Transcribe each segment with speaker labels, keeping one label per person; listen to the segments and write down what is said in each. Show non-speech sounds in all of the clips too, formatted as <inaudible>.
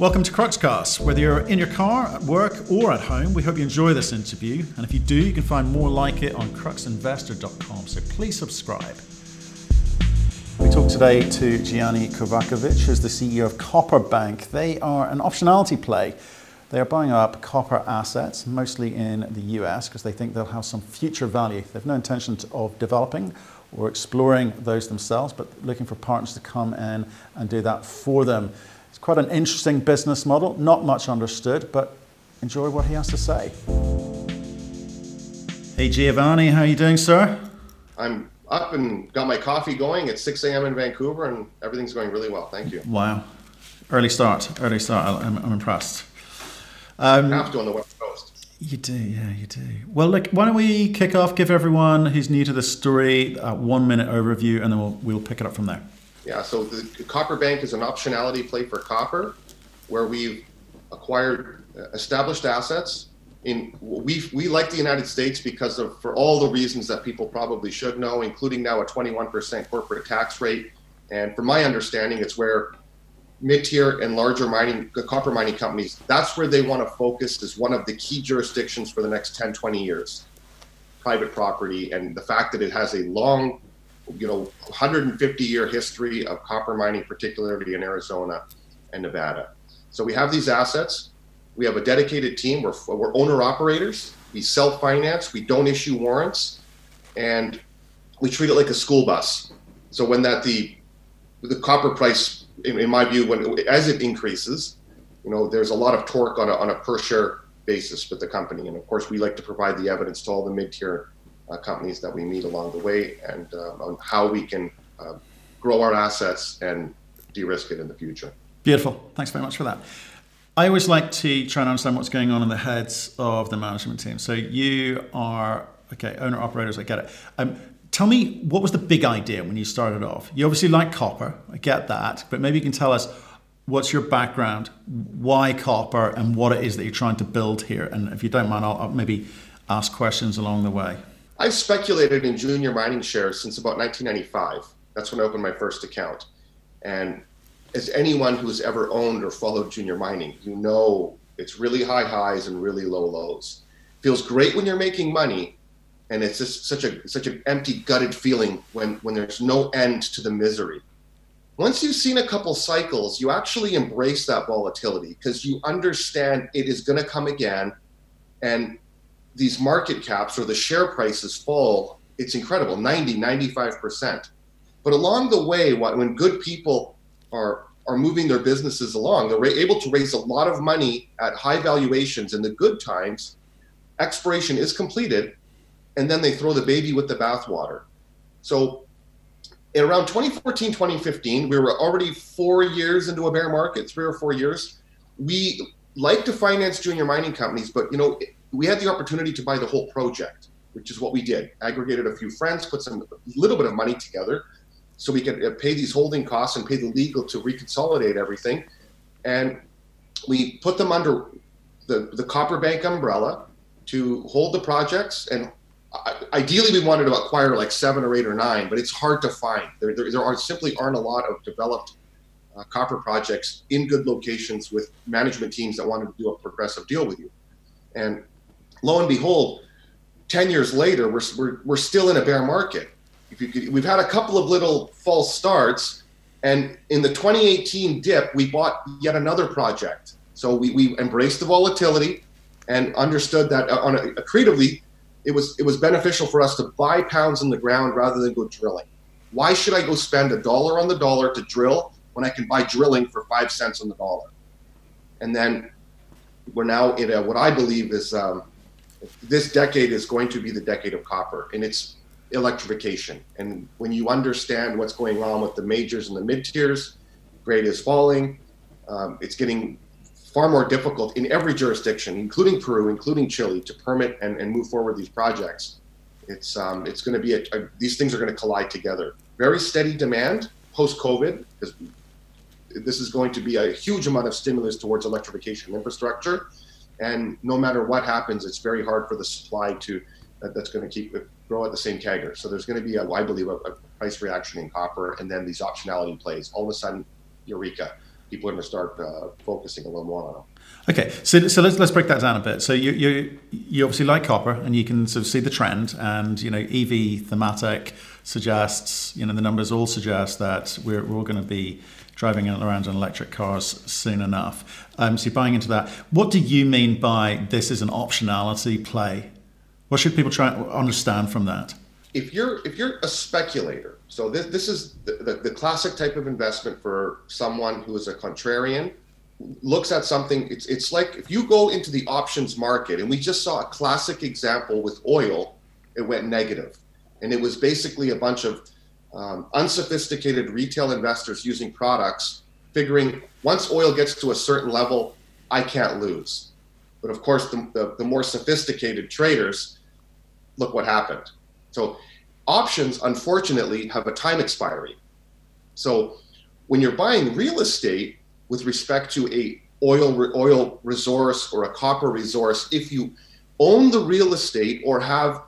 Speaker 1: Welcome to Cruxcast. Whether you're in your car, at work, or at home, we hope you enjoy this interview. And if you do, you can find more like it on cruxinvestor.com. So please subscribe. We talk today to Gianni Kovacevic, who's the CEO of Copper Bank. They are an optionality play. They are buying up copper assets, mostly in the US, because they think they'll have some future value. They have no intention of developing or exploring those themselves, but looking for partners to come in and do that for them. It's quite an interesting business model, not much understood, but enjoy what he has to say. Hey Giovanni, how are you doing, sir?
Speaker 2: I'm up and got my coffee going. It's 6 a.m. in Vancouver, and everything's going really well. Thank you.
Speaker 1: Wow, early start, early start. I'm, I'm impressed.
Speaker 2: Um, have to on the west coast.
Speaker 1: You do, yeah, you do. Well, look, why don't we kick off? Give everyone who's new to the story a one-minute overview, and then we'll we'll pick it up from there.
Speaker 2: Yeah, so the Copper Bank is an optionality play for copper, where we've acquired uh, established assets. In we we like the United States because of for all the reasons that people probably should know, including now a 21% corporate tax rate, and from my understanding, it's where mid-tier and larger mining copper mining companies that's where they want to focus as one of the key jurisdictions for the next 10 20 years private property and the fact that it has a long you know 150 year history of copper mining, particularly in Arizona and Nevada. So we have these assets. We have a dedicated team. We're, we're owner operators. We self finance. We don't issue warrants, and we treat it like a school bus. So when that the the copper price, in, in my view, when as it increases, you know, there's a lot of torque on a, on a per share basis with the company. And of course, we like to provide the evidence to all the mid tier companies that we meet along the way and uh, on how we can uh, grow our assets and de-risk it in the future.
Speaker 1: Beautiful. Thanks very much for that. I always like to try and understand what's going on in the heads of the management team. So you are okay, owner operators. I get it. Um, tell me what was the big idea when you started off? You obviously like copper. I get that, but maybe you can tell us what's your background, why copper, and what it is that you're trying to build here. And if you don't mind, I'll, I'll maybe ask questions along the way.
Speaker 2: I've speculated in junior mining shares since about 1995. That's when I opened my first account. And as anyone who's ever owned or followed junior mining, you know it's really high highs and really low lows. Feels great when you're making money, and it's just such a such an empty gutted feeling when when there's no end to the misery. Once you've seen a couple cycles, you actually embrace that volatility because you understand it is going to come again, and these market caps or the share prices fall, it's incredible 90, 95%. But along the way, when good people are, are moving their businesses along, they're able to raise a lot of money at high valuations in the good times. Expiration is completed, and then they throw the baby with the bathwater. So in around 2014, 2015, we were already four years into a bear market, three or four years. We like to finance junior mining companies, but you know, we had the opportunity to buy the whole project, which is what we did. Aggregated a few friends, put some little bit of money together, so we could uh, pay these holding costs and pay the legal to reconsolidate everything, and we put them under the the Copper Bank umbrella to hold the projects. And ideally, we wanted to acquire like seven or eight or nine, but it's hard to find. There there, there are simply aren't a lot of developed. Uh, copper projects in good locations with management teams that wanted to do a progressive deal with you. And lo and behold, 10 years later, we're, we're, we're still in a bear market. If you could, we've had a couple of little false starts. And in the 2018 dip, we bought yet another project. So we, we embraced the volatility and understood that uh, on a, accretively, it was it was beneficial for us to buy pounds in the ground rather than go drilling. Why should I go spend a dollar on the dollar to drill when I can buy drilling for five cents on the dollar? And then we're now in a, what I believe is um, this decade is going to be the decade of copper and it's electrification. And when you understand what's going on with the majors and the mid tiers, grade is falling. Um, it's getting far more difficult in every jurisdiction, including Peru, including Chile, to permit and, and move forward these projects. It's um, it's going to be a, a, these things are going to collide together. Very steady demand post COVID because this is going to be a huge amount of stimulus towards electrification infrastructure and no matter what happens, it's very hard for the supply to that, that's going to keep grow at the same CAGR. So there's going to be, I believe, a, a, price reaction in copper, and then these optionality plays. All of a sudden, eureka! people are going to start uh, focusing a little more on them.
Speaker 1: Okay, so, so let's let's break that down a bit. So you you you obviously like copper, and you can sort of see the trend, and you know EV thematic suggests you know the numbers all suggest that we're we're all going to be driving around in electric cars soon enough. Um, so you're buying into that. What do you mean by this is an optionality play? What should people try to understand from that?
Speaker 2: If you're if you're a speculator, so this this is the, the, the classic type of investment for someone who is a contrarian looks at something it's it's like if you go into the options market and we just saw a classic example with oil it went negative and it was basically a bunch of um, unsophisticated retail investors using products figuring once oil gets to a certain level i can't lose. But of course the, the, the more sophisticated traders look what happened. So options unfortunately have a time expiry. So when you're buying real estate with respect to a oil oil resource or a copper resource if you own the real estate or have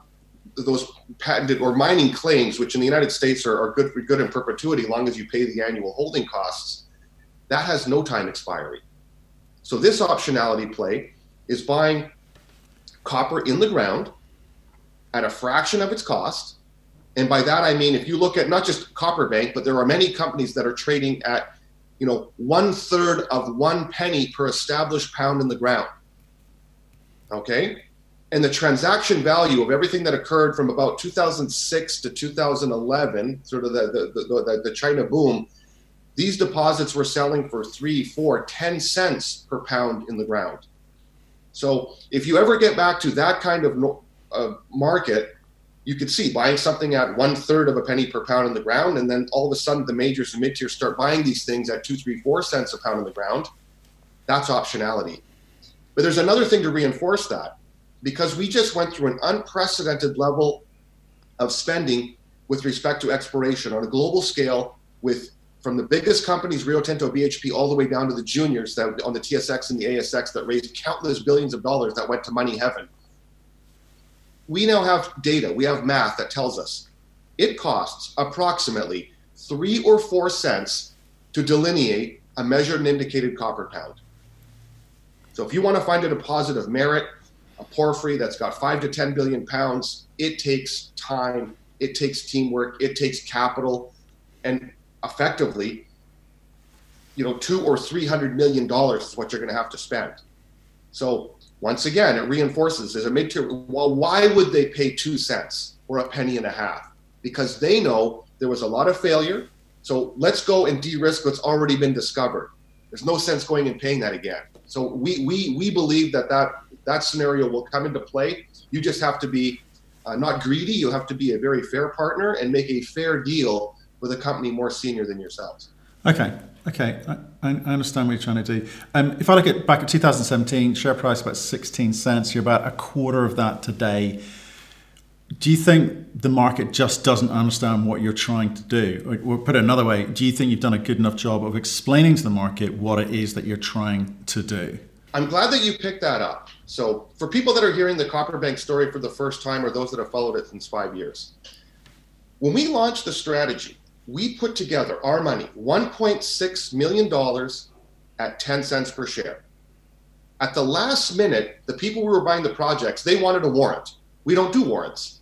Speaker 2: those patented or mining claims which in the united states are, are good for good in perpetuity as long as you pay the annual holding costs that has no time expiry so this optionality play is buying copper in the ground at a fraction of its cost and by that i mean if you look at not just copper bank but there are many companies that are trading at you know, one third of one penny per established pound in the ground. Okay? And the transaction value of everything that occurred from about 2006 to 2011, sort of the, the, the, the China boom, these deposits were selling for three, four, ten cents per pound in the ground. So if you ever get back to that kind of uh, market, you could see buying something at one third of a penny per pound in the ground, and then all of a sudden the majors and mid tiers start buying these things at two, three, four cents a pound in the ground. That's optionality. But there's another thing to reinforce that because we just went through an unprecedented level of spending with respect to exploration on a global scale with from the biggest companies, Rio Tinto, BHP, all the way down to the juniors that on the TSX and the ASX that raised countless billions of dollars that went to money heaven we now have data, we have math that tells us it costs approximately three or four cents to delineate a measured and indicated copper pound. So if you want to find a deposit of merit, a porphyry that's got five to 10 billion pounds, it takes time, it takes teamwork, it takes capital, and effectively, you know, two or three hundred million dollars is what you're going to have to spend. So once again, it reinforces there's a mid tier. Well, why would they pay two cents or a penny and a half? Because they know there was a lot of failure. So let's go and de risk what's already been discovered. There's no sense going and paying that again. So we, we, we believe that, that that scenario will come into play. You just have to be uh, not greedy. You have to be a very fair partner and make a fair deal with a company more senior than yourselves.
Speaker 1: Okay, okay, I, I, understand what you're trying to do. Um, if I look at back at 2017, share price about 16 cents. You're about a quarter of that today. Do you think the market just doesn't understand what you're trying to do? Or, put it another way, do you think you've done a good enough job of explaining to the market what it is that you're trying to do?
Speaker 2: I'm glad that you picked that up. So, for people that are hearing the Copper Bank story for the first time, or those that have followed it since five years, when we launched the strategy, we put together our money, $1.6 million at 10 cents per share. At the last minute, the people who were buying the projects, they wanted a warrant. We don't do warrants.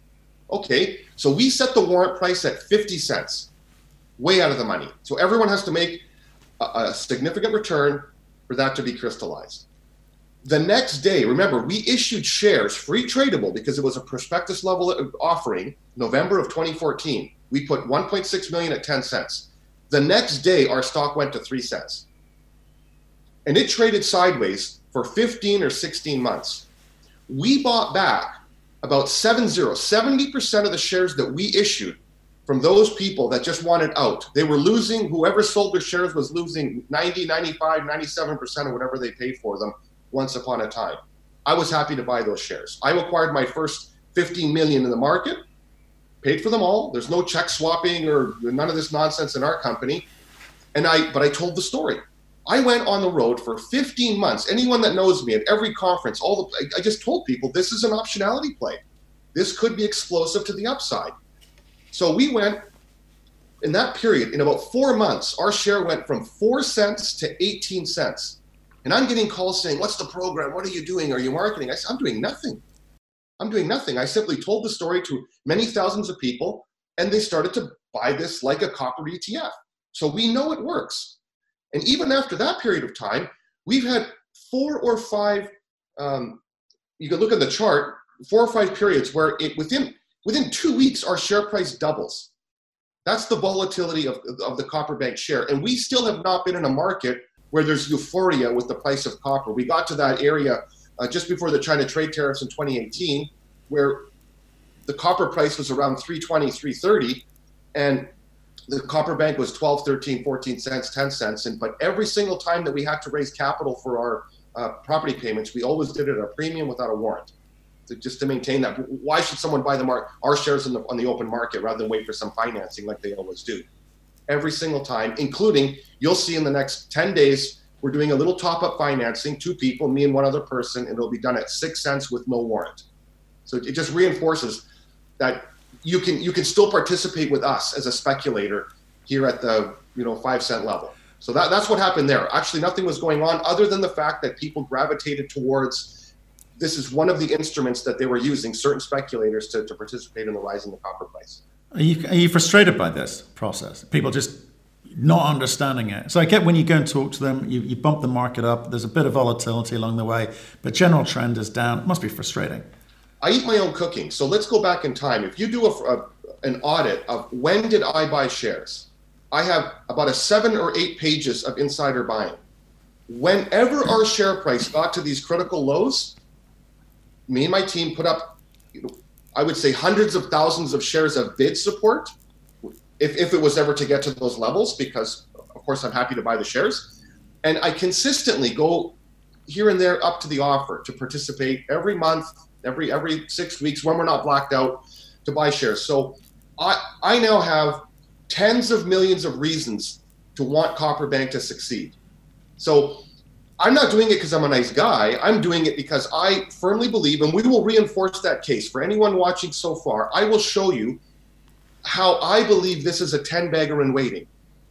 Speaker 2: Okay, so we set the warrant price at 50 cents, way out of the money. So everyone has to make a, a significant return for that to be crystallized. The next day, remember, we issued shares free tradable because it was a prospectus level offering, November of 2014 we put 1.6 million at 10 cents. The next day, our stock went to three cents. And it traded sideways for 15 or 16 months. We bought back about 70, 70% of the shares that we issued from those people that just wanted out. They were losing, whoever sold their shares was losing 90, 95, 97% of whatever they paid for them once upon a time. I was happy to buy those shares. I acquired my first 15 million in the market paid for them all. There's no check swapping or none of this nonsense in our company. And I, but I told the story. I went on the road for 15 months. Anyone that knows me at every conference, all the, I just told people this is an optionality play. This could be explosive to the upside. So we went in that period, in about four months, our share went from four cents to 18 cents. And I'm getting calls saying, What's the program? What are you doing? Are you marketing? I said, I'm doing nothing. I'm doing nothing. I simply told the story to many thousands of people, and they started to buy this like a copper ETF. So we know it works. And even after that period of time, we've had four or five, um, you can look at the chart, four or five periods where it within within two weeks our share price doubles. That's the volatility of, of the copper bank share. And we still have not been in a market where there's euphoria with the price of copper. We got to that area uh, just before the China trade tariffs in 2018, where the copper price was around 320, 330, and the copper bank was 12, 13, 14 cents, 10 cents. And but every single time that we had to raise capital for our uh, property payments, we always did it at a premium without a warrant. To, just to maintain that. Why should someone buy the mar- our shares the, on the open market rather than wait for some financing like they always do? Every single time, including you'll see in the next 10 days, we're doing a little top up financing, two people, me and one other person, and it'll be done at six cents with no warrant. So it just reinforces that you can you can still participate with us as a speculator here at the you know five cent level. So that, that's what happened there. Actually, nothing was going on other than the fact that people gravitated towards this is one of the instruments that they were using, certain speculators, to, to participate in the rise in the copper price.
Speaker 1: Are you, are you frustrated by this process? People just not understanding it. So I get when you go and talk to them, you, you bump the market up, there's a bit of volatility along the way, but general trend is down. It must be frustrating.
Speaker 2: I eat my own cooking. So let's go back in time. If you do a, a, an audit of when did I buy shares, I have about a seven or eight pages of insider buying. Whenever our share price got to these critical lows, me and my team put up, you know, I would say hundreds of thousands of shares of bid support, if, if it was ever to get to those levels, because of course I'm happy to buy the shares. And I consistently go here and there up to the offer to participate every month every every six weeks when we're not blacked out to buy shares. So I I now have tens of millions of reasons to want Copper Bank to succeed. So I'm not doing it because I'm a nice guy. I'm doing it because I firmly believe, and we will reinforce that case for anyone watching so far. I will show you how I believe this is a 10 bagger in waiting.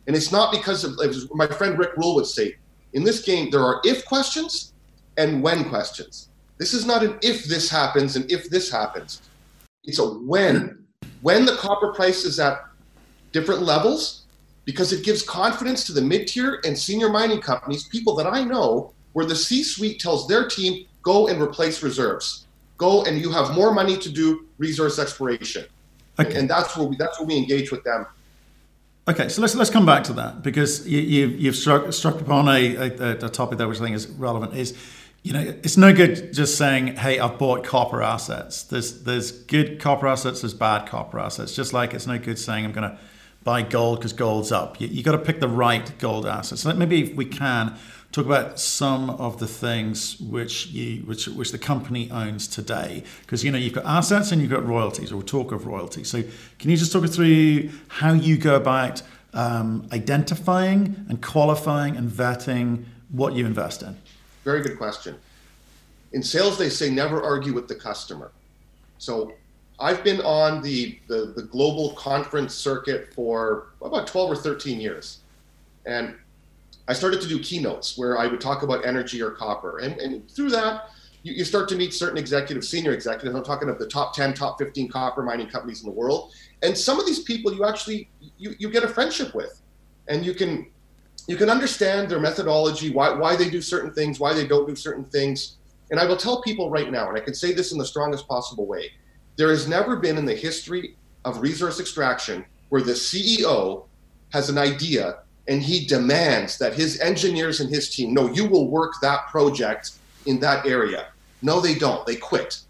Speaker 2: And it's not because of, as my friend Rick Rule would say, in this game, there are if questions and when questions. This is not an if this happens and if this happens. It's a when. When the copper price is at different levels, because it gives confidence to the mid tier and senior mining companies, people that I know, where the C suite tells their team, go and replace reserves. Go and you have more money to do resource exploration. Okay. And that's where we that's where we engage with them.
Speaker 1: Okay, so let's let's come back to that because you, you you've struck struck upon a, a, a topic that which I think is relevant is you know, it's no good just saying, "Hey, I've bought copper assets." There's there's good copper assets, there's bad copper assets. Just like it's no good saying, "I'm going to buy gold because gold's up." You, you got to pick the right gold assets. So maybe if we can talk about some of the things which you which which the company owns today, because you know you've got assets and you've got royalties, or we'll talk of royalties. So can you just talk us through how you go about um, identifying and qualifying and vetting what you invest in?
Speaker 2: Very good question. In sales, they say never argue with the customer. So I've been on the, the, the global conference circuit for about 12 or 13 years. And I started to do keynotes where I would talk about energy or copper. And, and through that, you, you, start to meet certain executives, senior executives. I'm talking of the top 10, top 15 copper mining companies in the world. And some of these people you actually you, you get a friendship with. And you can you can understand their methodology, why, why they do certain things, why they don't do certain things. And I will tell people right now, and I can say this in the strongest possible way there has never been in the history of resource extraction where the CEO has an idea and he demands that his engineers and his team, no, you will work that project in that area. No, they don't. They quit.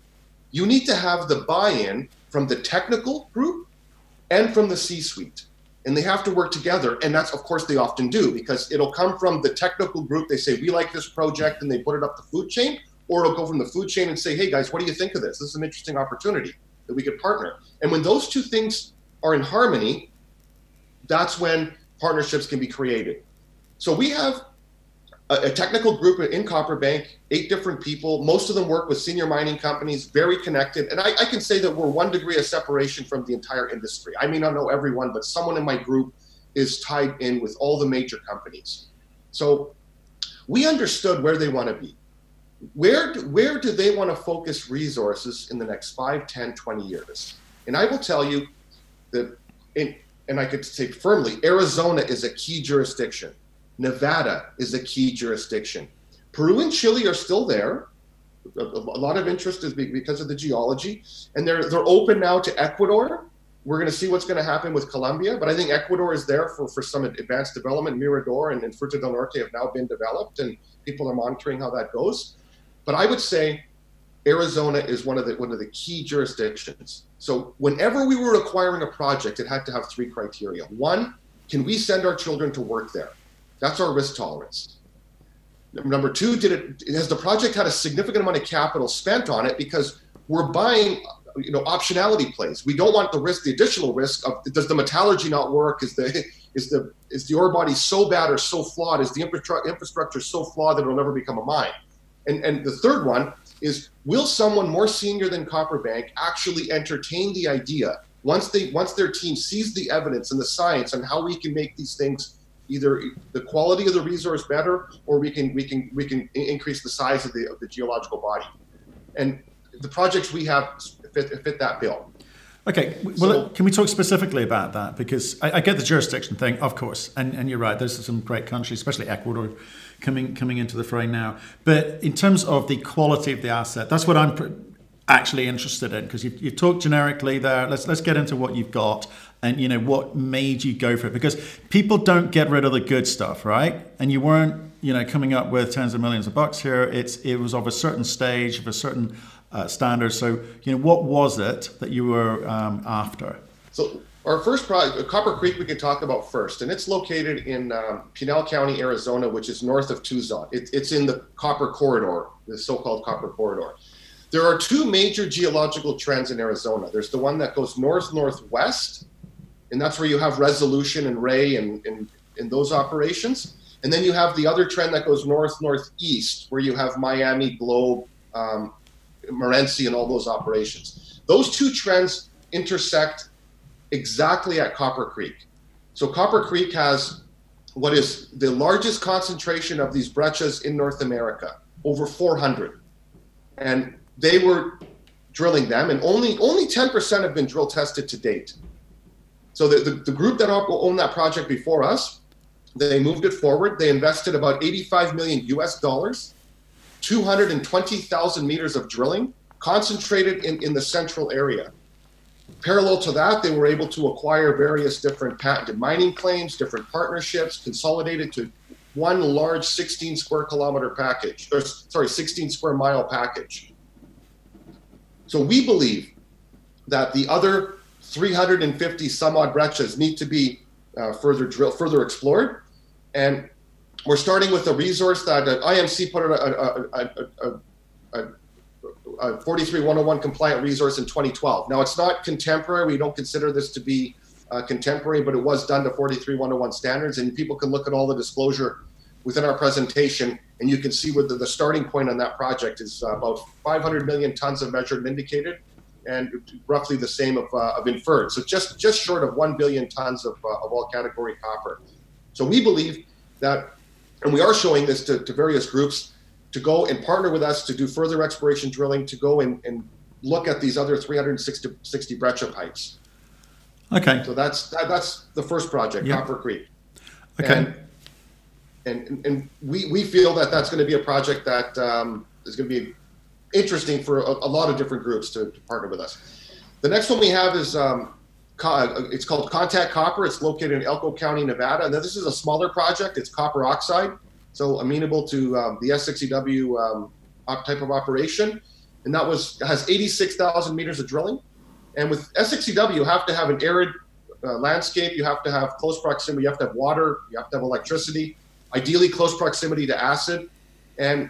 Speaker 2: You need to have the buy in from the technical group and from the C suite and they have to work together and that's of course they often do because it'll come from the technical group. They say we like this project and they put it up the food chain or it'll go from the food chain and say hey guys what do you think of this? This is an interesting opportunity that we could partner. And when those two things are in harmony that's when partnerships can be created. So we have a, technical group in Copper Bank, eight different people. Most of them work with senior mining companies, very connected. And I, I can say that we're one degree of separation from the entire industry. I may not know everyone, but someone in my group is tied in with all the major companies. So we understood where they want to be. Where, where do they want to focus resources in the next 5, 10, 20 years? And I will tell you that, in, and I could say firmly, Arizona is a key jurisdiction. Nevada is a key jurisdiction. Peru and Chile are still there. A, a lot of interest is because of the geology, and they're they're open now to Ecuador. We're going to see what's going to happen with Colombia, but I think Ecuador is there for, for some advanced development. Mirador and, and Fruta del Norte have now been developed, and people are monitoring how that goes. But I would say Arizona is one of the one of the key jurisdictions. So whenever we were acquiring a project, it had to have three criteria. One, can we send our children to work there? That's our risk tolerance. Number two, did it has the project had a significant amount of capital spent on it because we're buying you know optionality plays. We don't want the risk, the additional risk of does the metallurgy not work? Is the is the is the ore body so bad or so flawed? Is the infrastructure infrastructure so flawed that it'll never become a mine? And and the third one is will someone more senior than Copperbank actually entertain the idea once they once their team sees the evidence and the science on how we can make these things either the quality of the resource better, or we can we can we can increase the size of the of the geological body. And the projects we have fit, fit that bill.
Speaker 1: Okay, well, so, can we talk specifically about that? Because I, I, get the jurisdiction thing, of course, and, and you're right. There's some great countries, especially Ecuador, coming coming into the fray now. But in terms of the quality of the asset, that's what I'm actually interested in. Because you, you talked generically there. Let's let's get into what you've got, and you know what made you go for it. Because people don't get rid of the good stuff right? And you weren't you know coming up with tens of millions of bucks here. It's it was of a certain stage of a certain uh, standard. So you know what was it that you were um, after?
Speaker 2: So our first project copper creek we could talk about first and it's located in um, pinal county arizona which is north of tucson. It, it's in the copper corridor the so-called copper corridor there are two major geological trends in arizona there's the one that goes north northwest and that's where you have resolution and ray and in, those operations. And then you have the other trend that goes north northeast, where you have Miami, Globe, um, Morenci, and all those operations. Those two trends intersect exactly at Copper Creek. So Copper Creek has what is the largest concentration of these breccias in North America, over 400, and they were drilling them, and only only 10% have been drill tested to date. So the, the, the group that owned that project before us, they moved it forward. They invested about 85 million US dollars, 220,000 meters of drilling, concentrated in, in the central area. Parallel to that, they were able to acquire various different patented mining claims, different partnerships, consolidated to one large 16 square kilometer package, or sorry, 16 square mile package. So we believe that the other 350 some odd breccias need to be uh, further drilled, further explored. And we're starting with a resource that uh, IMC put out a, a, a, a 43101 compliant resource in 2012. Now it's not contemporary. We don't consider this to be uh, contemporary, but it was done to 43101 standards, and people can look at all the disclosure within our presentation, and you can see where the, the starting point on that project is uh, about 500 million tons of measured and indicated, and roughly the same of, uh, of inferred. So just just short of one billion tons of, uh, of all category copper. So we believe that, and we are showing this to, to various groups to go and partner with us to do further exploration drilling to go and, and look at these other 360 60 breccia pipes.
Speaker 1: Okay.
Speaker 2: So that's that, that's the first project, yep. Copper Creek.
Speaker 1: Okay.
Speaker 2: And, and, and we, we feel that that's going to be a project that um, is going to be interesting for a, a lot of different groups to, to, partner with us. The next one we have is um, uh, it's called Contact Copper. It's located in Elko County, Nevada. Now this is a smaller project. It's copper oxide, so amenable to um, the SXEW um, type of operation. And that was has 86,000 meters of drilling. And with SXEW, you have to have an arid uh, landscape. You have to have close proximity. You have to have water. You have to have electricity. Ideally, close proximity to acid. And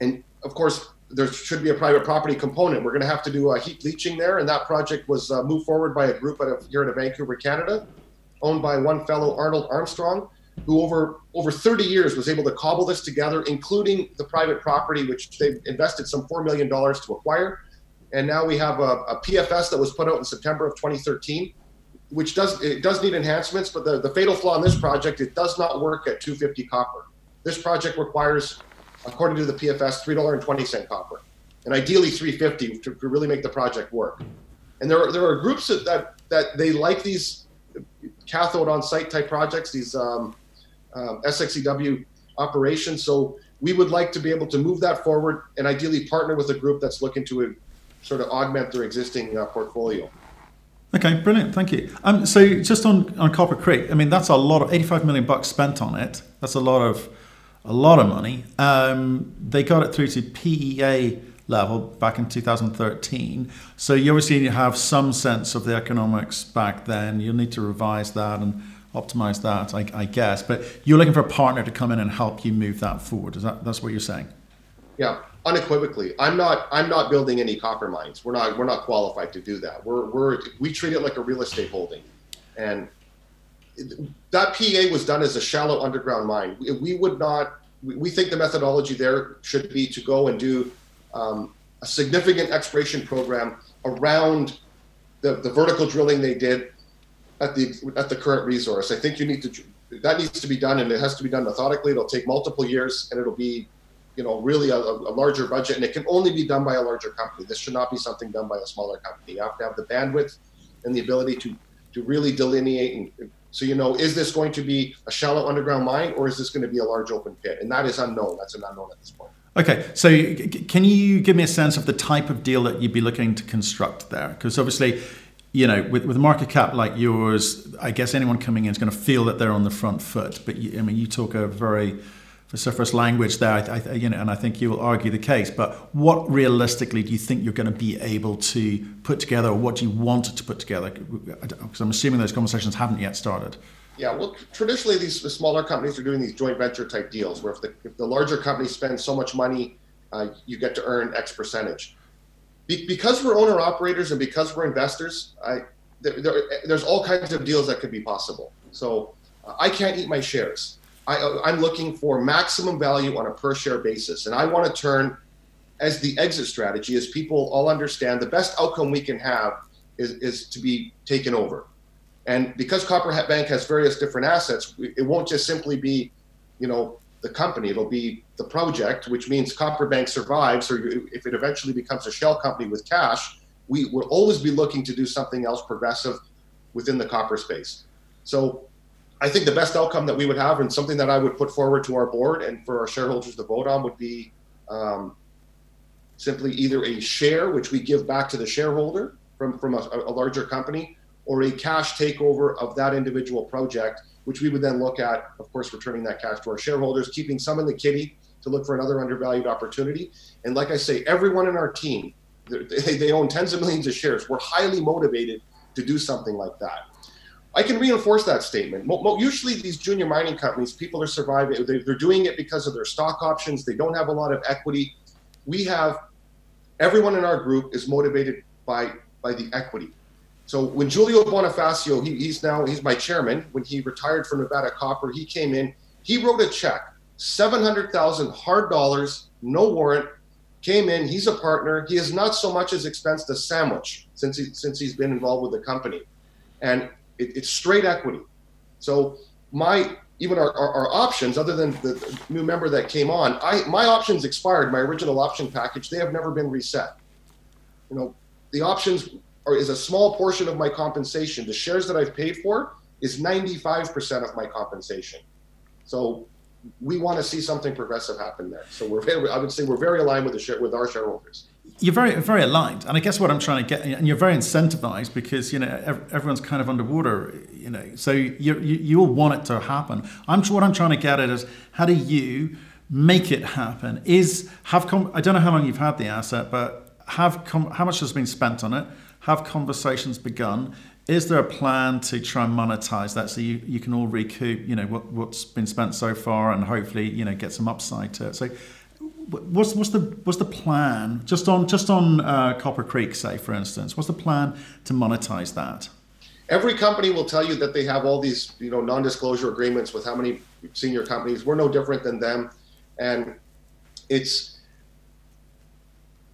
Speaker 2: and of course, there should be a private property component. We're going to have to do a heap leaching there, and that project was uh, moved forward by a group out of here in Vancouver, Canada, owned by one fellow Arnold Armstrong. who over over 30 years was able to cobble this together, including the private property, which they invested some $4 million to acquire. And now we have a, a, PFS that was put out in September of 2013, which does it does need enhancements, but the, the fatal flaw in this project, it does not work at 250 copper. This project requires, according to the PFS, $3.20 copper, and ideally 350 to, to really make the project work. And there are, there are groups that, that, that they like these cathode on site type projects, these um, um, SXEW operations. So we would like to be able to move that forward and ideally partner with a group that's looking to uh, sort of augment their existing uh, portfolio.
Speaker 1: Okay, brilliant. Thank you. Um, so just on, on Copper Creek, I mean that's a lot of 85 million bucks spent on it. That's a lot of a lot of money. Um, they got it through to PEA level back in 2013. So you obviously have some sense of the economics back then. You'll need to revise that and optimize that, I, I, guess. But you're looking for a partner to come in and help you move that forward. Is that that's what you're saying?
Speaker 2: Yeah, unequivocally. I'm not I'm not building any copper mines. We're not we're not qualified to do that. We're we're we treat it like a real estate holding, and that PEA was done as a shallow underground mine. We, we would not. We, think the methodology there should be to go and do um, a significant exploration program around the, the vertical drilling they did at the at the current resource. I think you need to that needs to be done, and it has to be done methodically. It'll take multiple years, and it'll be, you know, really a, a, larger budget, and it can only be done by a larger company. This should not be something done by a smaller company. You have to have the bandwidth and the ability to to really delineate and so you know is this going to be a shallow underground mine or is this going to be a large open pit and that is unknown that's an unknown at this point
Speaker 1: Okay, so can you give me a sense of the type of deal that you'd be looking to construct there? Because obviously, you know, with, with a market cap like yours, I guess anyone coming in is going to feel that they're on the front foot. But you, I mean, you talk a very vociferous language there, I, I, you know, and I think you will argue the case. But what realistically do you think you're going to be able to put together, or what do you want to put together? Because I'm assuming those conversations haven't yet started.
Speaker 2: Yeah, well, traditionally these the smaller companies are doing these joint venture type deals, where if the if the larger company spends so much money, uh, you get to earn X percentage. Be, because we're owner operators and because we're investors, I, there, there, there's all kinds of deals that could be possible. So uh, I can't eat my shares. I, I'm looking for maximum value on a per share basis, and I want to turn as the exit strategy, as people all understand, the best outcome we can have is, is to be taken over. And because Copper Bank has various different assets, it won't just simply be, you know, the company. It'll be the project, which means Copper Bank survives, or if it eventually becomes a shell company with cash, we will always be looking to do something else progressive within the copper space. So I think the best outcome that we would have, and something that I would put forward to our board and for our shareholders to vote on, would be um, simply either a share, which we give back to the shareholder from, from a, a larger company, or a cash takeover of that individual project, which we would then look at, of course, returning that cash to our shareholders, keeping some in the kitty to look for another undervalued opportunity. And like I say, everyone in our team, they, they own tens of millions of shares. We're highly motivated to do something like that. I can reinforce that statement. Usually, these junior mining companies, people are surviving. They're doing it because of their stock options. They don't have a lot of equity. We have everyone in our group is motivated by by the equity. So when Giulio Bonifacio, he, he's now he's my chairman. When he retired from Nevada Copper, he came in. He wrote a check, seven hundred thousand hard dollars, no warrant. Came in. He's a partner. He has not so much as expensed a sandwich since he since he's been involved with the company, and it, it's straight equity. So my even our, our, our, options, other than the new member that came on, I my options expired. My original option package, they have never been reset. You know, the options or is a small portion of my compensation. The shares that I've paid for is 95% of my compensation. So we want to see something progressive happen there. So we're very, I would say we're very aligned with the with our shareholders.
Speaker 1: You're very very aligned, and I guess what I'm trying to get, and you're very incentivized because you know everyone's kind of underwater, you know. So you you you'll want it to happen. I'm what I'm trying to get at is how do you make it happen? Is have com- I don't know how long you've had the asset, but have com- how much has been spent on it? Have conversations begun? Is there a plan to try and monetize that so you, you can all recoup, you know, what, what's been spent so far and hopefully, you know, get some upside to it? So what's, what's the what's the plan just on just on uh, Copper Creek, say for instance? What's the plan to monetize that?
Speaker 2: every company will tell you that they have all these, you know, non-disclosure agreements with how many senior companies. We're no different than them, and it's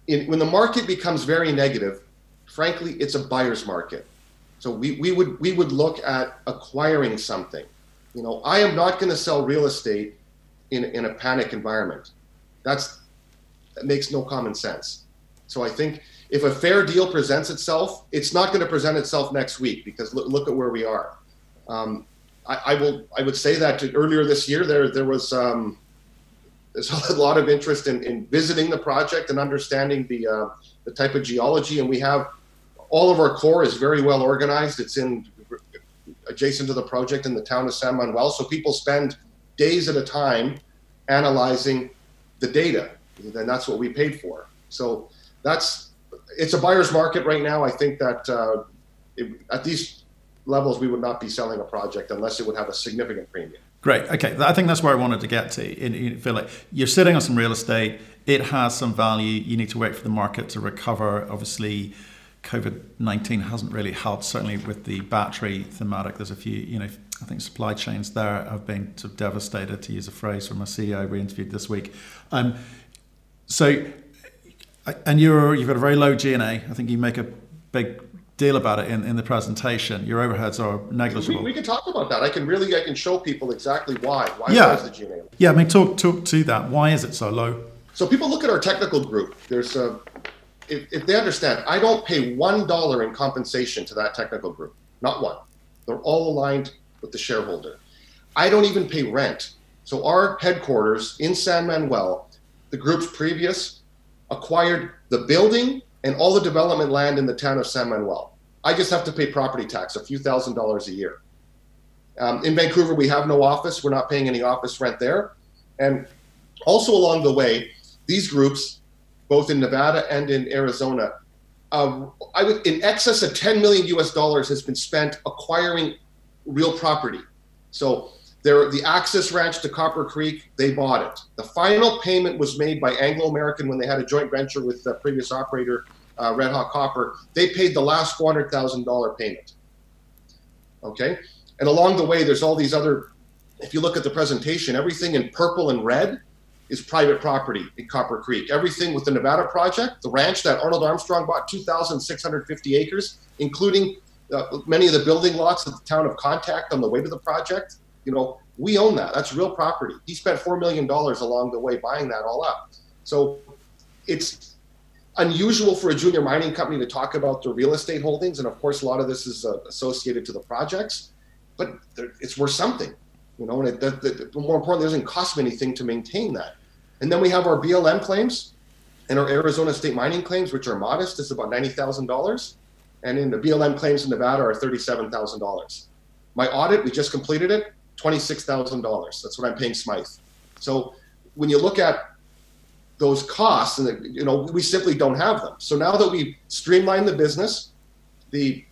Speaker 2: in, when the market becomes very negative. Frankly, it's a buyer's market. So we, we would we would look at acquiring something. You know, I am not going to sell real estate in in a panic environment. That's that makes no common sense. So I think if a fair deal presents itself, it's not going to present itself next week because look, look at where we are. Um, I, I, will. I would say that to, earlier this year there there was um, there's <laughs> a lot of interest in, in visiting the project and understanding the uh, the type of geology, and we have all of our core is very well organized. It's in adjacent to the project in the town of San Manuel, so people spend days at a time analyzing the data, then that's what we paid for. So that's it's a buyer's market right now. I think that uh, it, at these levels, we would not be selling a project unless it would have a significant premium.
Speaker 1: Great. Okay. I think that's where I wanted to get to. You feel like you're sitting on some real estate. It has some value. You need to wait for the market to recover. Obviously, COVID 19 hasn't really helped, certainly with the battery thematic. There's a few, you know, I think supply chains there have been sort of devastated, to use a phrase from a CEO we interviewed this week. Um, so and you're you've got a very low G&A. I think you make a big deal about it in, in the presentation. Your overheads are negligible.
Speaker 2: We, we can talk about that. I can really I can show people exactly why. Why yeah. is the G&A?
Speaker 1: Yeah, I mean talk talk to that. Why is it so low?
Speaker 2: So people look at our technical group. There's a if, if they understand, I don't pay one dollar in compensation to that technical group. Not one. They're all aligned with the shareholder. I don't even pay rent. So our headquarters in San Manuel, the group's previous acquired the building and all the development land in the town of San Manuel. I just have to pay property tax, a few thousand dollars a year. Um, in Vancouver, we have no office. We're not paying any office rent there. And also along the way, these groups, both in Nevada and in Arizona, uh, I would, in excess of 10 million US dollars has been spent acquiring real property. So there, the access ranch to Copper Creek, they bought it. The final payment was made by Anglo American when they had a joint venture with the previous operator, uh, Redhawk Copper. They paid the last $400,000 payment. Okay? And along the way, there's all these other, if you look at the presentation, everything in purple and red is private property in Copper Creek. Everything with the Nevada project, the ranch that Arnold Armstrong bought 2,650 acres, including uh, many of the building lots of the town of Contact on the way to the project you know, we own that. That's real property. He spent $4 million along the way buying that all up. So it's unusual for a junior mining company to talk about their real estate holdings. And of course, a lot of this is uh, associated to the projects, but it's worth something, you know, and it, more importantly, it doesn't cost me anything to maintain that. And then we have our BLM claims and our Arizona state mining claims, which are modest. It's about $90,000. And in the BLM claims in Nevada are $37,000. My audit, we just completed it, $26,000. That's what I'm paying Smythe. So when you look at those costs, and you know, we simply don't have them. So now that we've streamlined the business, the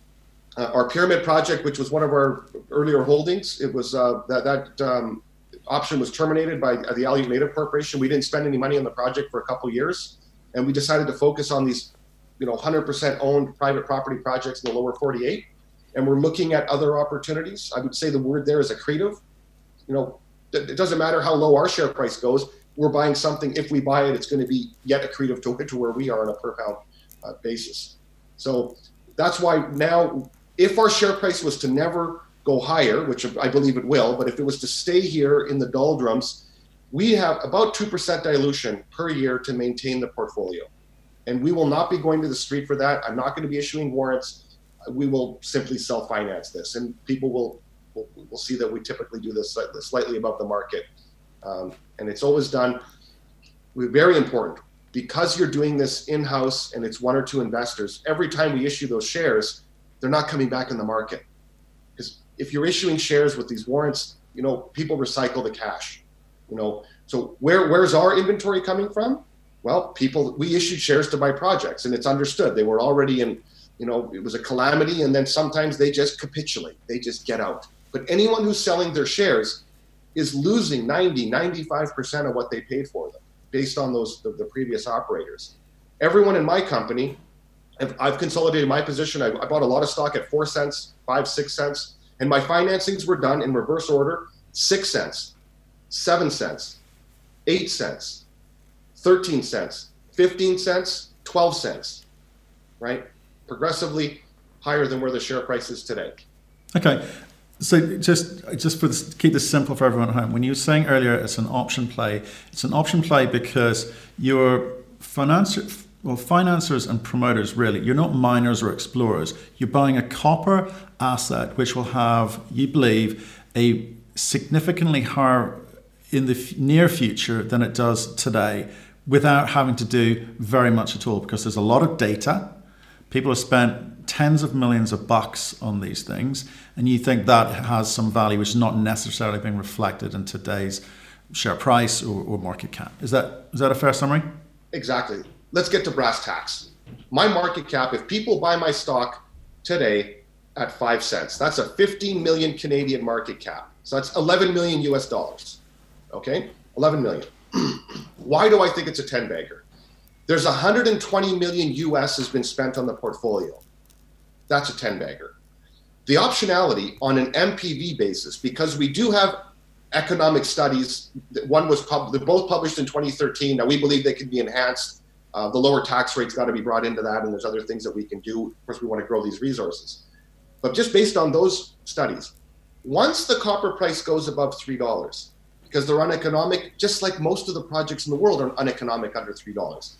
Speaker 2: uh, our pyramid project, which was one of our earlier holdings, it was uh, that that um, option was terminated by the Aleut Native Corporation. We didn't spend any money on the project for a couple years, and we decided to focus on these, you know, 100% owned private property projects in the lower 48 and we're looking at other opportunities. I would say the word there is accretive. You know, it doesn't matter how low our share price goes. We're buying something. If we buy it, it's going to be yet accretive to, to where we are on a per pound uh, basis. So that's why now, if our share price was to never go higher, which I believe it will, but if it was to stay here in the doldrums, we have about 2% dilution per year to maintain the portfolio. And we will not be going to the street for that. I'm not going to be issuing warrants we will simply self-finance this, and people will will, will see that we typically do this slightly above the market, um, and it's always done. We're very important because you're doing this in-house and it's one or two investors. Every time we issue those shares, they're not coming back in the market because if you're issuing shares with these warrants, you know people recycle the cash. You know, so where where's our inventory coming from? Well, people we issued shares to buy projects, and it's understood they were already in you know, it was a calamity, and then sometimes they just capitulate, they just get out. But anyone who's selling their shares is losing 90, 95% of what they paid for them based on those the, the previous operators. Everyone in my company I've, consolidated my position. I, I bought a lot of stock at four cents, five, six cents, and my financings were done in reverse order: six cents, seven cents, eight cents, 13 cents, 15 cents, 12 cents, right? Progressively higher than where the share price is today.
Speaker 1: Okay. So just just for this, keep this simple for everyone at home. When you were saying earlier it's an option play, it's an option play because your financier, well, financiers and promoters really, you're not miners or explorers. You're buying a copper asset which will have, you believe, a significantly higher in the near future than it does today without having to do very much at all because there's a lot of data. People have spent tens of millions of bucks on these things, and you think that has some value which is not necessarily being reflected in today's share price or, or market cap. Is that is that a fair summary?
Speaker 2: Exactly. Let's get to brass tacks. My market cap, if people buy my stock today at five cents, that's a 15 million Canadian market cap. So that's 11 million US dollars. Okay, 11 million. <clears throat> Why do I think it's a 10 bagger? There's 120 million US has been spent on the portfolio. That's a 10 bagger. The optionality on an NPV basis, because we do have economic studies, one was pub- they're both published in 2013. Now we believe they can be enhanced. Uh, the lower tax rate's got to be brought into that, and there's other things that we can do. Of course, we want to grow these resources. But just based on those studies, once the copper price goes above three dollars, because they're uneconomic, just like most of the projects in the world are uneconomic under $3.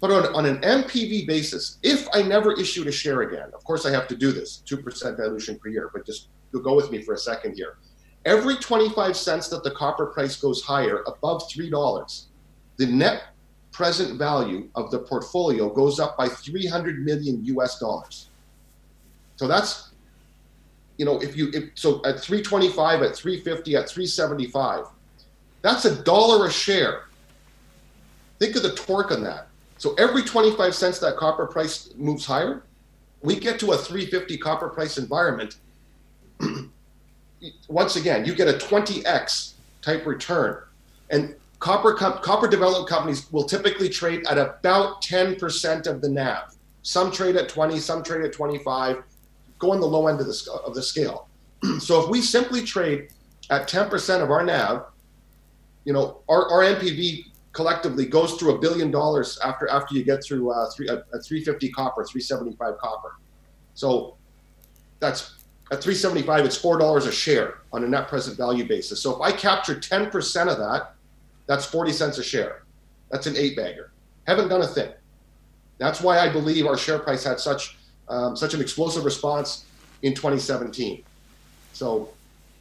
Speaker 2: But on, on an NPV basis, if I never issued a share again, of course I have to do this, 2% dilution per year, but just go with me for a second here. Every 25 cents that the copper price goes higher, above $3, the net present value of the portfolio goes up by 300 million US dollars. So that's, you know, if you, if, so at 325, at 350, at 375, that's a dollar a share. Think of the torque on that. So every 25 cents that copper price moves higher, we get to a 350 copper price environment. <clears throat> Once again, you get a 20x type return. And copper copper development companies will typically trade at about 10% of the NAV. Some trade at 20, some trade at 25. Go on the low end of the, of the scale. <clears throat> so if we simply trade at 10% of our NAV, you know, our, our NPV collectively goes through a billion dollars after after you get through uh, three, a, a 350 copper, 375 copper. So that's at 375, it's four dollars a share on a net present value basis. So if I capture 10% of that, that's 40 cents a share. That's an eight bagger. Haven't done a thing. That's why I believe our share price had such um, such an explosive response in 2017. So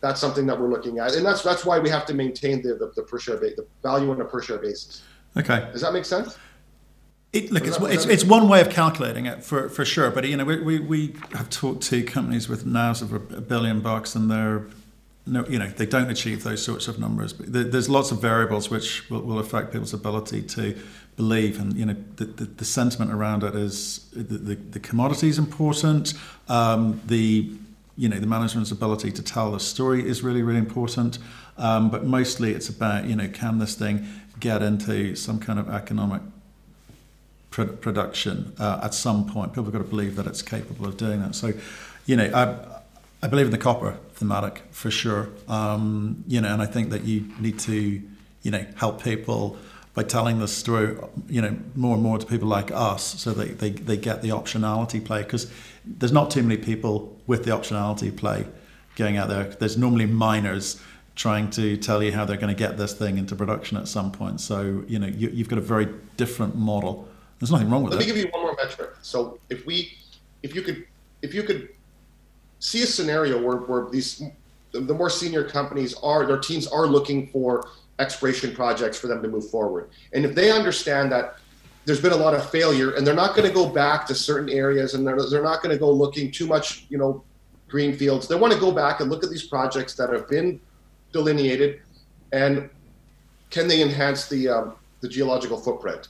Speaker 2: that's something that we're looking at, and that's that's why we have to maintain the the, the per share the value on a per share basis.
Speaker 1: Okay.
Speaker 2: Does that make sense?
Speaker 1: It, look, it's, it's, it's, one way of calculating it for, for sure, but you know we, we, we have talked to companies with NAVs of a billion bucks, and they're no, you know they don't achieve those sorts of numbers. But there's lots of variables which will, will affect people's ability to believe, and you know the, the, the sentiment around it is the, the, the commodity is important. Um, the you know the management's ability to tell the story is really really important. Um, but mostly it's about you know can this thing get into some kind of economic pr- production uh, at some point? People have got to believe that it's capable of doing that. So you know I, I believe in the copper thematic for sure. Um, you know and I think that you need to you know help people by telling the story, you know, more and more to people like us, so that they, they get the optionality play. Because there's not too many people with the optionality play going out there. There's normally miners trying to tell you how they're going to get this thing into production at some point. So you know, you, have got a very different model. There's nothing wrong with
Speaker 2: Let
Speaker 1: it.
Speaker 2: Let me give you one more metric. So if we, if you could, if you could see a scenario where, where these the more senior companies are their teams are looking for exploration projects for them to move forward. And if they understand that there's been a lot of failure and they're not going to go back to certain areas and they're, they're not going to go looking too much, you know, green fields. They want to go back and look at these projects that have been delineated and can they enhance the, um, the geological footprint?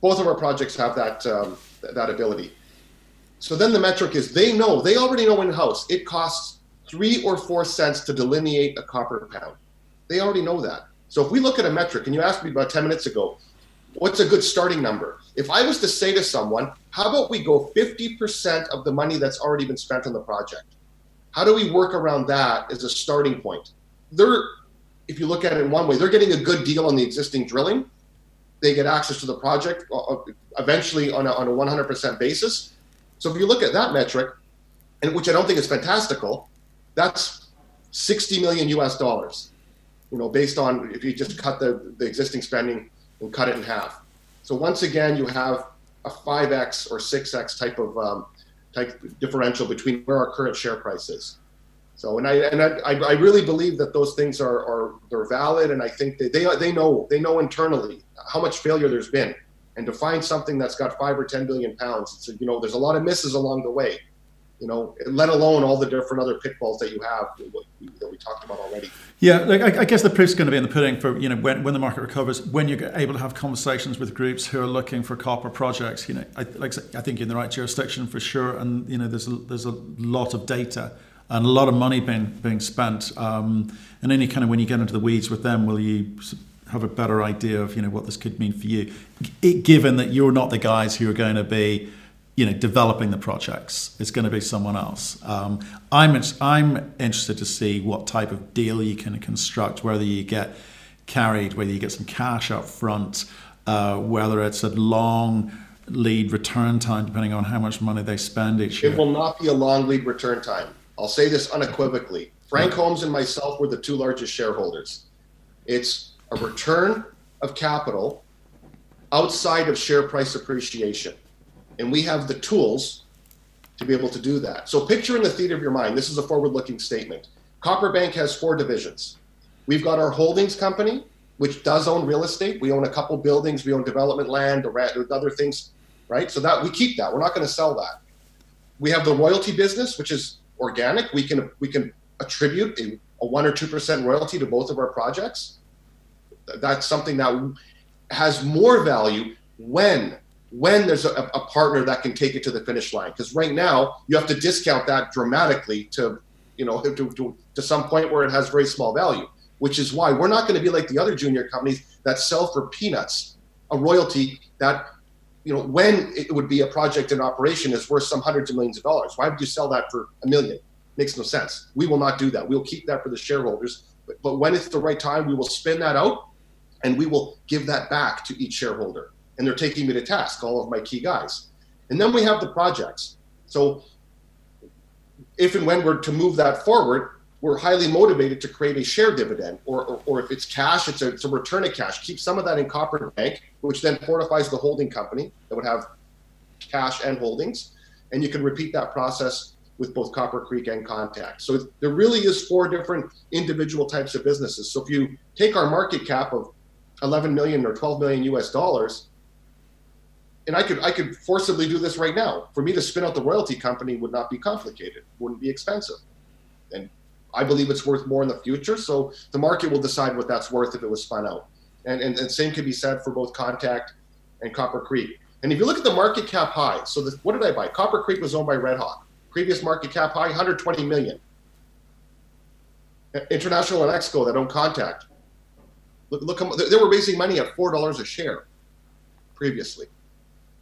Speaker 2: Both of our projects have that, um, that ability. So then the metric is they know, they already know in house it costs three or four cents to delineate a copper pound. They already know that. So if we look at a metric, and you asked me about 10 minutes ago, what's a good starting number? If I was to say to someone, how about we go 50% of the money that's already been spent on the project? How do we work around that as a starting point? They're, if you look at it one way, they're getting a good deal on the existing drilling. They get access to the project uh, uh, eventually on a, on a 100% basis. So if you look at that metric, and which I don't think is fantastical, that's 60 million US dollars. You know, based on if you just cut the, the existing spending and cut it in half. So once again, you have a 5x or 6x type of um, type differential between where our current share price is. So, and I and I, I really believe that those things are, are they're valid, and I think that they they know they know internally how much failure there's been, and to find something that's got five or ten billion pounds, it's you know there's a lot of misses along the way you know, let alone all the different other pitfalls that you have that we talked about already.
Speaker 1: Yeah, like I, guess the proof's going to be in the pudding for you know when, when the market recovers, when you're able to have conversations with groups who are looking for copper projects. You know, I, like I think you're in the right jurisdiction for sure, and you know there's a, there's a lot of data and a lot of money being being spent. Um, and any kind of when you get into the weeds with them, will you have a better idea of you know what this could mean for you, given that you're not the guys who are going to be you know, developing the projects. It's going to be someone else. Um, I'm I'm interested to see what type of deal you can construct, whether you get carried, whether you get some cash up front, uh, whether it's a long lead return time, depending on how much money they spend each year.
Speaker 2: It will not be a long lead return time. I'll say this unequivocally. Frank Holmes and myself were the two largest shareholders. It's a return of capital outside of share price appreciation and we have the tools to be able to do that. So picture in the theater of your mind, this is a forward-looking statement. Copper Bank has four divisions. We've got our holdings company, which does own real estate. We own a couple buildings, we own development land, other things, right? So that we keep that. We're not going to sell that. We have the royalty business, which is organic. We can we can attribute a, a one or two percent royalty to both of our projects. That's something that has more value when when there's a, a, partner that can take it to the finish line. Because right now you have to discount that dramatically to, you know, <laughs> to, to, to some point where it has very small value. Which is why we're not going to be like the other junior companies that sell for peanuts a royalty that, you know, when it would be a project in operation is worth some hundreds of millions of dollars. Why would you sell that for a million? Makes no sense. We will not do that. We'll keep that for the shareholders. But, but when it's the right time, we will spin that out and we will give that back to each shareholder and they're taking me to task, all of my key guys. And then we have the projects. So if and when we're to move that forward, we're highly motivated to create a share dividend, or, or, or if it's cash, it's a, it's a return of cash. Keep some of that in Copper Bank, which then fortifies the holding company that would have cash and holdings. And you can repeat that process with both Copper Creek and Contact. So there really is four different individual types of businesses. So if you take our market cap of 11 million or 12 million US dollars, and I could I could forcibly do this right now. For me to spin out the royalty company would not be complicated, wouldn't be expensive, and I believe it's worth more in the future. So the market will decide what that's worth if it was spun out, and and, and same can be said for both Contact and Copper Creek. And if you look at the market cap high, so the, what did I buy? Copper Creek was owned by Redhawk. Previous market cap high, 120 million. International Enexco that own Contact. Look, look, they were raising money at four dollars a share previously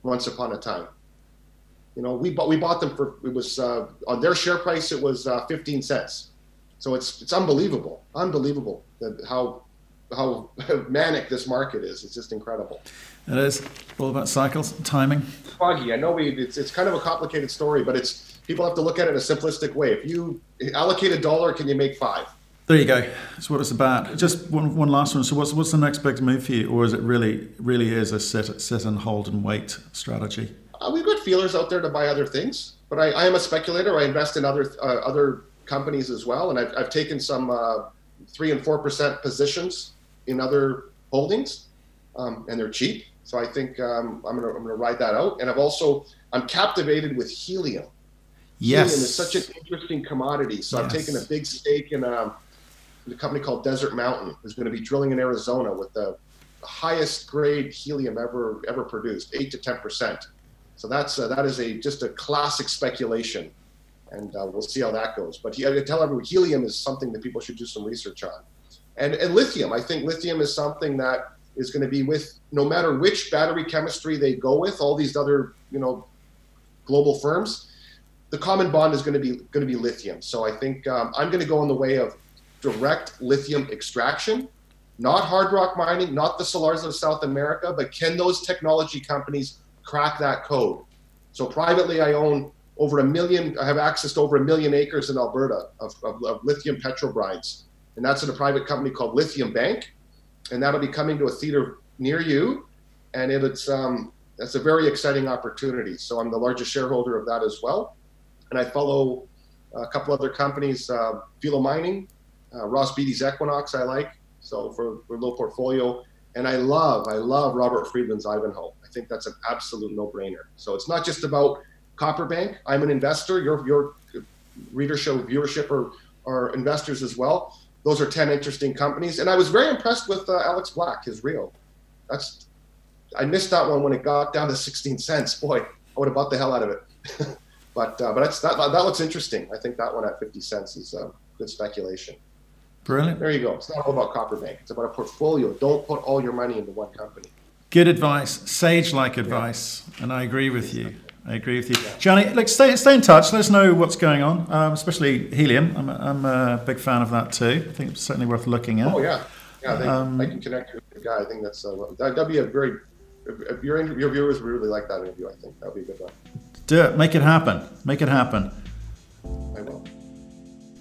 Speaker 2: once upon a time. You know, we bought we bought them for it was uh, on their share price it was uh, 15 cents. So it's it's unbelievable, unbelievable that how how <laughs> manic this market is. It's just incredible.
Speaker 1: It is all about cycles, timing.
Speaker 2: Foggy. I know we it's it's kind of a complicated story, but it's people have to look at it in a simplistic way. If you allocate a dollar, can you make five?
Speaker 1: There you go. That's what it's about. Just one, one last one. So, what's what's the next big move for you, or is it really really is a sit sit and hold and wait strategy?
Speaker 2: Uh, we've got feelers out there to buy other things, but I, I am a speculator. I invest in other uh, other companies as well, and I've, I've taken some uh, three and four percent positions in other holdings, um, and they're cheap. So I think um, I'm gonna I'm gonna ride that out. And I've also I'm captivated with helium.
Speaker 1: Yes.
Speaker 2: Helium is such an interesting commodity. So yes. I've taken a big stake in um, a company called Desert Mountain who's going to be drilling in Arizona with the highest grade helium ever ever produced, eight to ten percent. So that's uh, that is a just a classic speculation, and uh, we'll see how that goes. But I tell everyone, helium is something that people should do some research on, and and lithium. I think lithium is something that is going to be with no matter which battery chemistry they go with, all these other you know global firms, the common bond is going to be going to be lithium. So I think um, I'm going to go in the way of direct lithium extraction, not hard rock mining, not the salars of South America, but can those technology companies crack that code? So privately, I own over a million. I have access to over a million acres in Alberta of, of, of lithium petrobrines, and that's in a private company called Lithium Bank, and that'll be coming to a theater near you, and it, it's um, that's a very exciting opportunity. So I'm the largest shareholder of that as well, and I follow a couple other companies, uh, Filo Mining, uh, Ross Beaty's Equinox. I like so for, for a little portfolio, and I love I love Robert Friedland's Ivanhoe. I think that's an absolute no-brainer. So it's not just about Copperbank. I'm an investor. Your your readership, viewership are, are investors as well. Those are 10 interesting companies. And I was very impressed with uh, Alex Black, his Rio. That's I missed that one when it got down to 16 cents. Boy, I would have bought the hell out of it. <laughs> but uh, but that's, that, that looks interesting. I think that one at 50 cents is uh, good speculation.
Speaker 1: Brilliant.
Speaker 2: There you go. It's not all about Copperbank. It's about a portfolio. Don't put all your money into one company.
Speaker 1: Good advice, sage-like advice, yeah. and I agree with you. I agree with you, yeah. Gianni. Look, stay stay in touch. Let us know what's going on, um, especially helium. I'm a, I'm a big fan of that too. I think it's certainly worth looking at.
Speaker 2: Oh yeah, yeah. They, um, I can connect with the guy. I think that's uh, that'd be a very. If your your viewers really like that interview, I think that'd be a good one.
Speaker 1: Do it. Make it happen. Make it happen.
Speaker 2: I will.